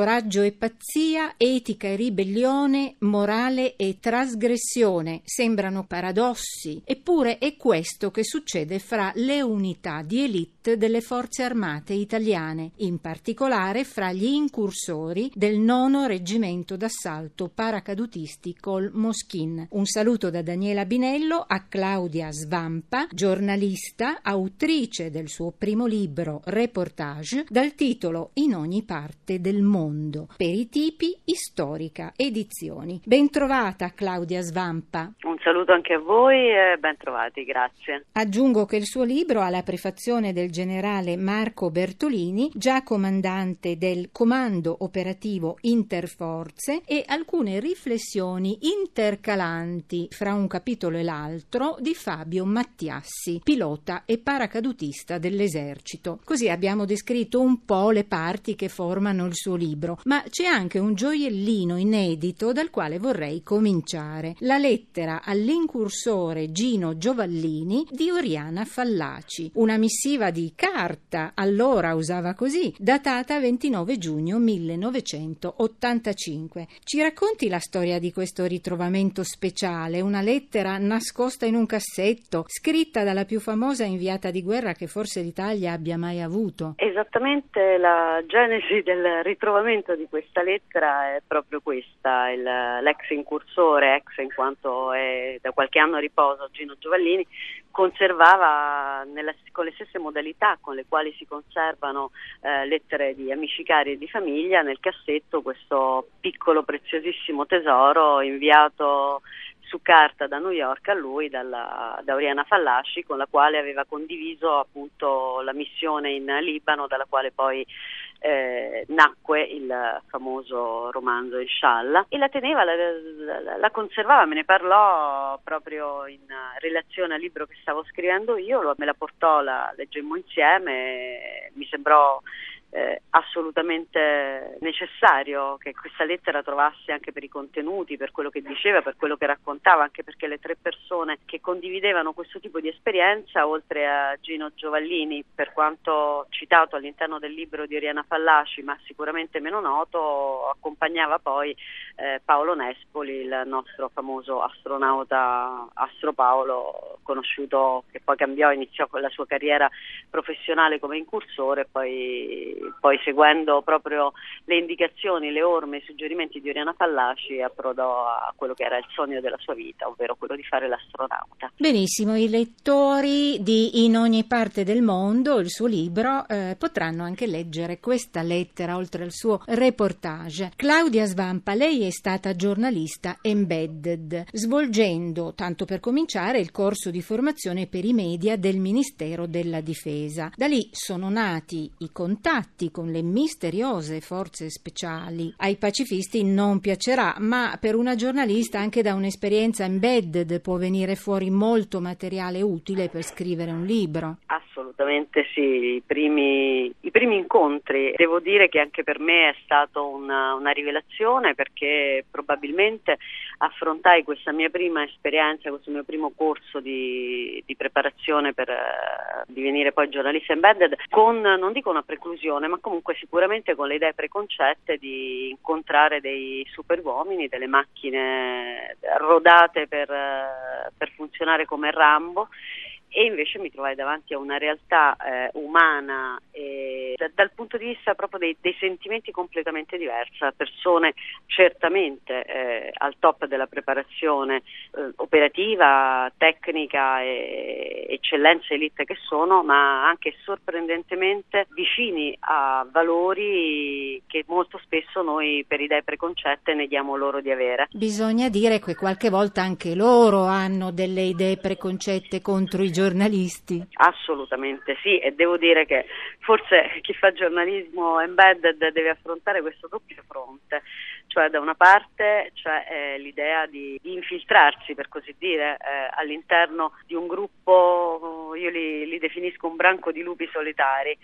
Coraggio e pazzia, etica e ribellione, morale e trasgressione. Sembrano paradossi, eppure è questo che succede fra le unità di elite delle forze armate italiane, in particolare fra gli incursori del nono reggimento d'assalto paracadutisti col Moschin. Un saluto da Daniela Binello a Claudia Svampa, giornalista, autrice del suo primo libro Reportage, dal titolo In ogni parte del mondo mondo. Per i tipi, Storica Edizioni. Bentrovata Claudia Svampa. Un saluto anche a voi e bentrovati, grazie. Aggiungo che il suo libro ha la prefazione del generale Marco Bertolini, già comandante del Comando Operativo Interforze, e alcune riflessioni intercalanti fra un capitolo e l'altro di Fabio Mattiassi, pilota e paracadutista dell'esercito. Così abbiamo descritto un po' le parti che formano il suo libro ma c'è anche un gioiellino inedito dal quale vorrei cominciare. La lettera all'incursore Gino Giovallini di Oriana Fallaci, una missiva di carta, allora usava così, datata 29 giugno 1985. Ci racconti la storia di questo ritrovamento speciale, una lettera nascosta in un cassetto, scritta dalla più famosa inviata di guerra che forse l'Italia abbia mai avuto? Esattamente la genesi del ritrovamento di questa lettera è proprio questa, il, l'ex incursore, ex in quanto è da qualche anno a riposo Gino Giovallini, conservava nella, con le stesse modalità con le quali si conservano eh, lettere di amici cari e di famiglia nel cassetto questo piccolo preziosissimo tesoro inviato su carta da New York a lui dalla, da Oriana Fallaci con la quale aveva condiviso appunto la missione in Libano dalla quale poi eh, nacque il famoso romanzo Inshallah e la teneva, la, la, la, conservava, me ne parlò proprio in relazione al libro che stavo scrivendo io, me la portò, la leggemmo insieme, mi sembrò eh, assolutamente necessario che questa lettera trovasse anche per i contenuti, per quello che diceva, per quello che raccontava, anche perché le tre persone che condividevano questo tipo di esperienza, oltre a Gino Giovallini, per quanto citato all'interno del libro di Oriana Fallaci, ma sicuramente meno noto, accompagnava poi eh, Paolo Nespoli, il nostro famoso astronauta Astro Paolo, conosciuto che poi cambiò, iniziò con la sua carriera professionale come incursore e poi poi seguendo proprio le indicazioni, le orme, i suggerimenti di Oriana Fallaci approdò a quello che era il sogno della sua vita, ovvero quello di fare l'astronauta. Benissimo, i lettori di In ogni parte del mondo, il suo libro, eh, potranno anche leggere questa lettera oltre al suo reportage. Claudia Svampa, lei è stata giornalista embedded, svolgendo, tanto per cominciare, il corso di formazione per i media del Ministero della Difesa. Da lì sono nati i contatti contatti con le misteriose forze speciali. Ai pacifisti non piacerà, ma per una giornalista anche da un'esperienza embedded può venire fuori molto materiale utile per scrivere un libro. Assolutamente sì, i primi, i primi incontri. Devo dire che anche per me è stata una, una rivelazione perché probabilmente affrontai questa mia prima esperienza, questo mio primo corso di, di preparazione per uh, divenire poi giornalista embedded con, non dico una preclusione, ma comunque sicuramente con le idee preconcette di incontrare dei superuomini, delle macchine rodate per, uh, per funzionare come Rambo e invece mi trovai davanti a una realtà eh, umana e da, dal punto di vista proprio dei, dei sentimenti completamente diversa, persone certamente eh, al top della preparazione eh, operativa, tecnica e eccellenze elite che sono, ma anche sorprendentemente vicini a valori che molto spesso noi per idee preconcette neghiamo loro di avere. Bisogna dire che qualche volta anche loro hanno delle idee preconcette contro i giornalisti. Assolutamente sì e devo dire che forse chi fa giornalismo embedded deve affrontare questo doppio fronte, cioè da una parte c'è eh, l'idea di, di, infiltrarsi per così dire eh, all'interno di un gruppo, io li, li definisco un branco di lupi solitari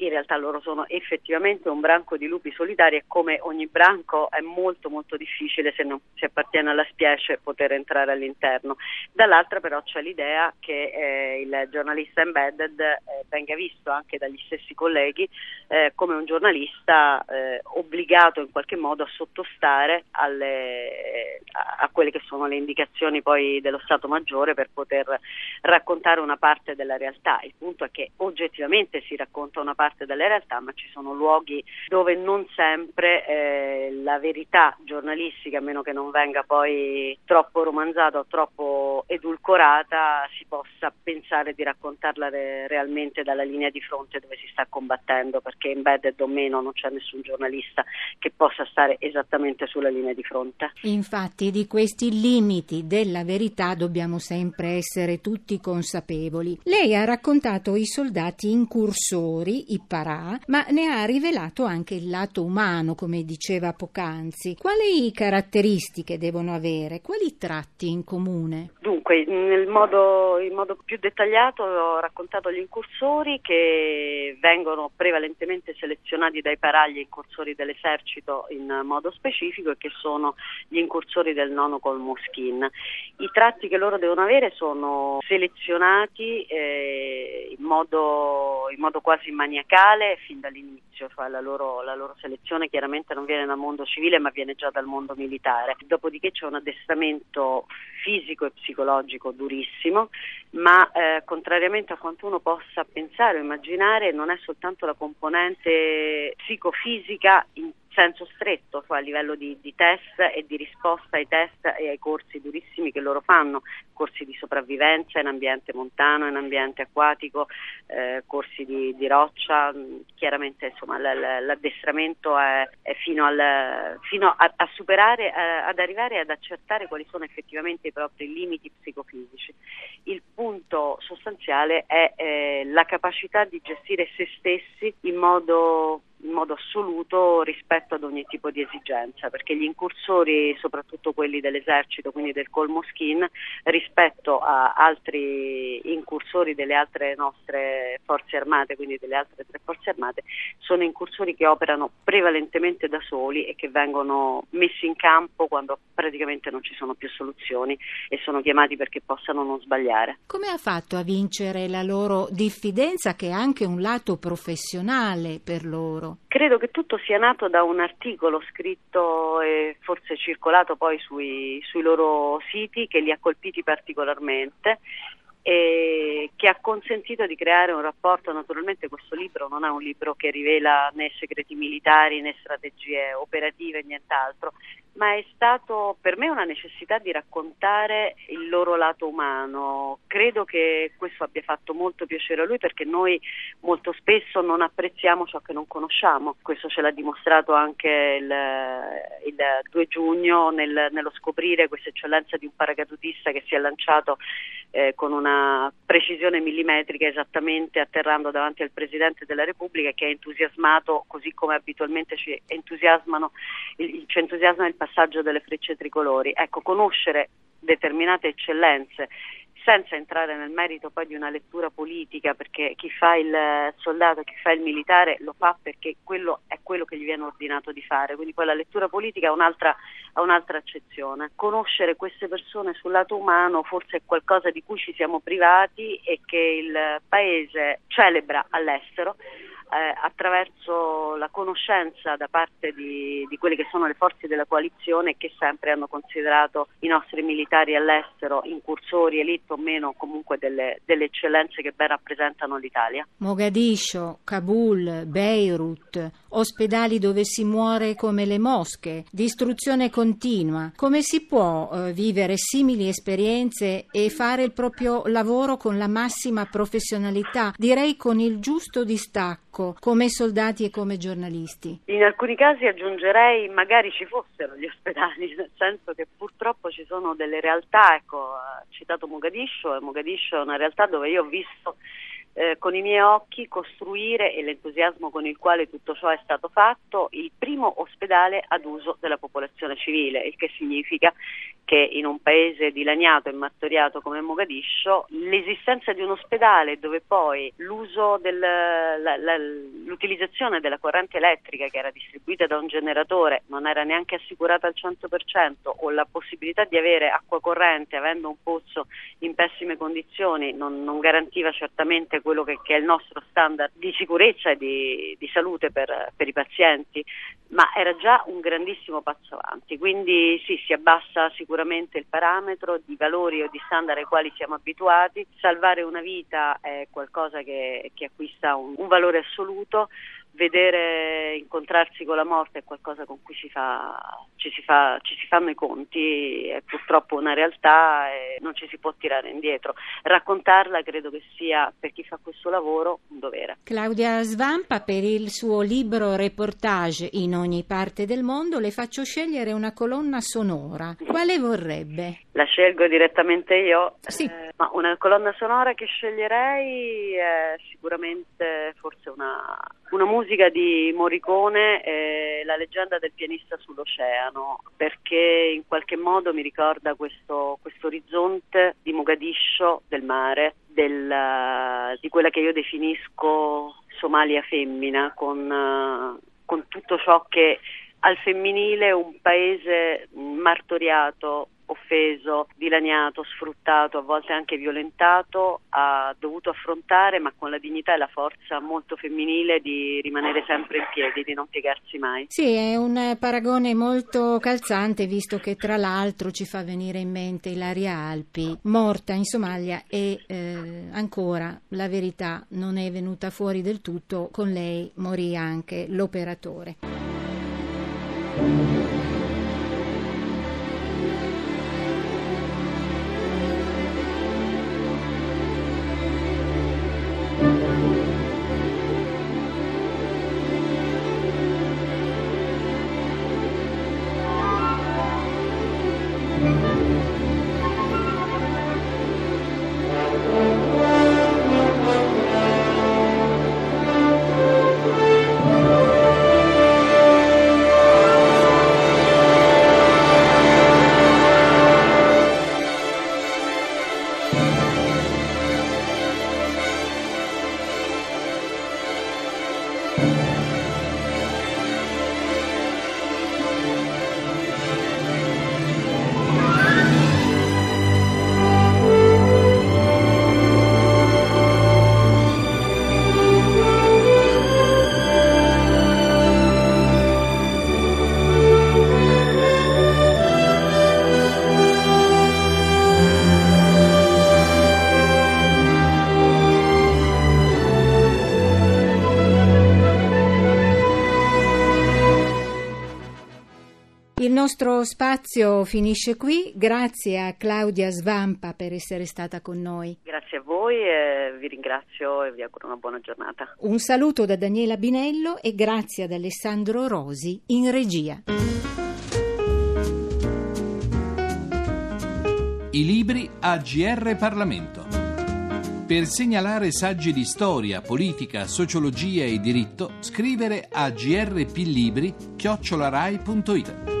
in realtà loro sono effettivamente un branco di lupi solitari e come ogni branco è molto molto difficile se non si appartiene alla specie poter entrare all'interno. Dall'altra però c'è l'idea che eh, il giornalista embedded eh, venga visto anche dagli stessi colleghi eh, come un giornalista eh, obbligato in qualche modo a sottostare alle, a, a quelle che sono le indicazioni poi dello Stato Maggiore per poter raccontare una parte della realtà. Il punto è che oggettivamente si racconta una parte parte della realtà, ma ci sono luoghi dove non sempre eh, la verità giornalistica, a meno che non venga poi troppo romanzata o troppo edulcorata, si possa pensare di raccontarla re- realmente dalla linea di fronte dove si sta combattendo, perché embedded o meno non c'è nessun giornalista che possa stare esattamente sulla linea di fronte. Infatti di questi limiti della verità dobbiamo sempre essere tutti consapevoli. Lei ha raccontato i soldati incursori, i Parà, ma ne ha rivelato anche il lato umano, come diceva poc'anzi. Quali caratteristiche devono avere? Quali tratti in comune? Dunque, nel modo, in modo più dettagliato ho raccontato gli incursori che vengono prevalentemente selezionati dai paragli incursori dell'esercito in modo specifico e che sono gli incursori del nono col Moschin. I tratti che loro devono avere sono selezionati eh, modo, in modo quasi maniacale fin dall'inizio, cioè la loro, la loro, selezione chiaramente non viene dal mondo civile ma viene già dal mondo militare. Dopodiché c'è un addestramento fisico e psicologico durissimo, ma eh, contrariamente a quanto uno possa pensare o immaginare non è soltanto la componente psicofisica in senso stretto cioè a livello di, di, test e di risposta ai test e ai corsi durissimi che loro fanno, corsi di sopravvivenza in ambiente montano, in ambiente acquatico, eh, corsi di, di, roccia, chiaramente insomma, l- l'addestramento è, è fino, al, fino a, a, superare, a, ad arrivare ad accertare quali sono effettivamente i propri limiti psicofisici. Il punto sostanziale è eh, la capacità di gestire se stessi in modo in modo assoluto rispetto ad ogni tipo di esigenza, perché gli incursori, soprattutto quelli dell'esercito, quindi del Colmoskin, rispetto a altri incursori delle altre nostre forze armate, quindi delle altre tre forze armate, sono incursori che operano prevalentemente da soli e che vengono messi in campo quando praticamente non ci sono più soluzioni e sono chiamati perché possano non sbagliare. Come ha fatto a vincere la loro diffidenza che è anche un lato professionale per loro? Credo che tutto sia nato da un articolo scritto e forse circolato poi sui, sui loro siti che li ha colpiti particolarmente e che ha consentito di creare un rapporto. Naturalmente questo libro non è un libro che rivela né segreti militari né strategie operative, nient'altro, ma è stato per me una necessità di raccontare il loro lato umano. Credo che questo abbia fatto molto piacere a lui perché noi molto spesso non apprezziamo ciò che non conosciamo. Questo ce l'ha dimostrato anche il, il 2 giugno nel, nello scoprire questa eccellenza di un paracadutista che si è lanciato eh, con una precisione millimetrica esattamente atterrando davanti al Presidente della Repubblica che è entusiasmato così come abitualmente ci entusiasmano, ci entusiasma il passaggio delle frecce tricolori. Ecco, conoscere determinate eccellenze senza entrare nel merito poi di una lettura politica, perché chi fa il soldato, chi fa il militare lo fa perché quello è quello che gli viene ordinato di fare, quindi poi la lettura politica ha un'altra, ha un'altra accezione. Conoscere queste persone sul lato umano forse è qualcosa di cui ci siamo privati e che il Paese celebra all'estero eh, attraverso la conoscenza da parte di, di, quelle che sono le forze della coalizione che sempre hanno considerato i nostri militari all'estero incursori, elite o meno comunque delle, delle eccellenze che ben rappresentano l'Italia. Mogadiscio, Kabul, Beirut, ospedali dove si muore come le mosche, distruzione continua. Come si può eh, vivere simili esperienze e fare il proprio lavoro con la massima professionalità, direi con il giusto distacco? Poco come soldati e come giornalisti? In alcuni casi aggiungerei magari ci fossero gli ospedali, nel senso che purtroppo ci sono delle realtà, ecco, ha citato Mogadiscio e Mogadiscio è una realtà dove io ho visto eh, con i miei occhi costruire e l'entusiasmo con il quale tutto ciò è stato fatto il primo ospedale ad uso della popolazione civile, il che significa che in un paese dilaniato e martoriato come Mogadiscio l'esistenza di un ospedale dove poi del, la, la, l'utilizzazione della corrente elettrica che era distribuita da un generatore non era neanche assicurata al 100% o la possibilità di avere acqua corrente avendo un pozzo in pessime condizioni non, non garantiva certamente quello che, che, è il nostro standard di sicurezza e di, di salute per, per, i pazienti, ma era già un grandissimo passo avanti. Quindi sì, si abbassa sicuramente il parametro di valori o di standard ai quali siamo abituati. Salvare una vita è qualcosa che, che acquista un, un valore assoluto vedere incontrarsi con la morte è qualcosa con cui si fa, ci, si fa, ci, si fanno i conti, è purtroppo una realtà e non ci si può tirare indietro. Raccontarla credo che sia per chi fa questo lavoro un dovere. Claudia Svampa, per il suo libro reportage in ogni parte del mondo, le faccio scegliere una colonna sonora. Quale vorrebbe? La scelgo direttamente io. Sì. Eh, ma una colonna sonora che sceglierei è sicuramente forse una una musica di Morricone, eh, La leggenda del pianista sull'oceano, perché in qualche modo mi ricorda questo, questo orizzonte di Mogadiscio, del mare, del, di quella che io definisco Somalia femmina, con, con tutto ciò che al femminile un paese martoriato offeso, dilaniato, sfruttato, a volte anche violentato, ha dovuto affrontare, ma con la dignità e la forza molto femminile di rimanere sempre in piedi, di non piegarsi mai. Sì, è un paragone molto calzante, visto che tra l'altro ci fa venire in mente Ilaria Alpi, morta in Somalia e eh, ancora la verità non è venuta fuori del tutto, con lei morì anche l'operatore. Nostro spazio finisce qui, grazie a Claudia Svampa per essere stata con noi. Grazie a voi, vi ringrazio e vi auguro una buona giornata. Un saluto da Daniela Binello e grazie ad Alessandro Rosi in regia. I libri a GR Parlamento. Per segnalare saggi di storia, politica, sociologia e diritto, scrivere a grplibri chiocciolarai.it.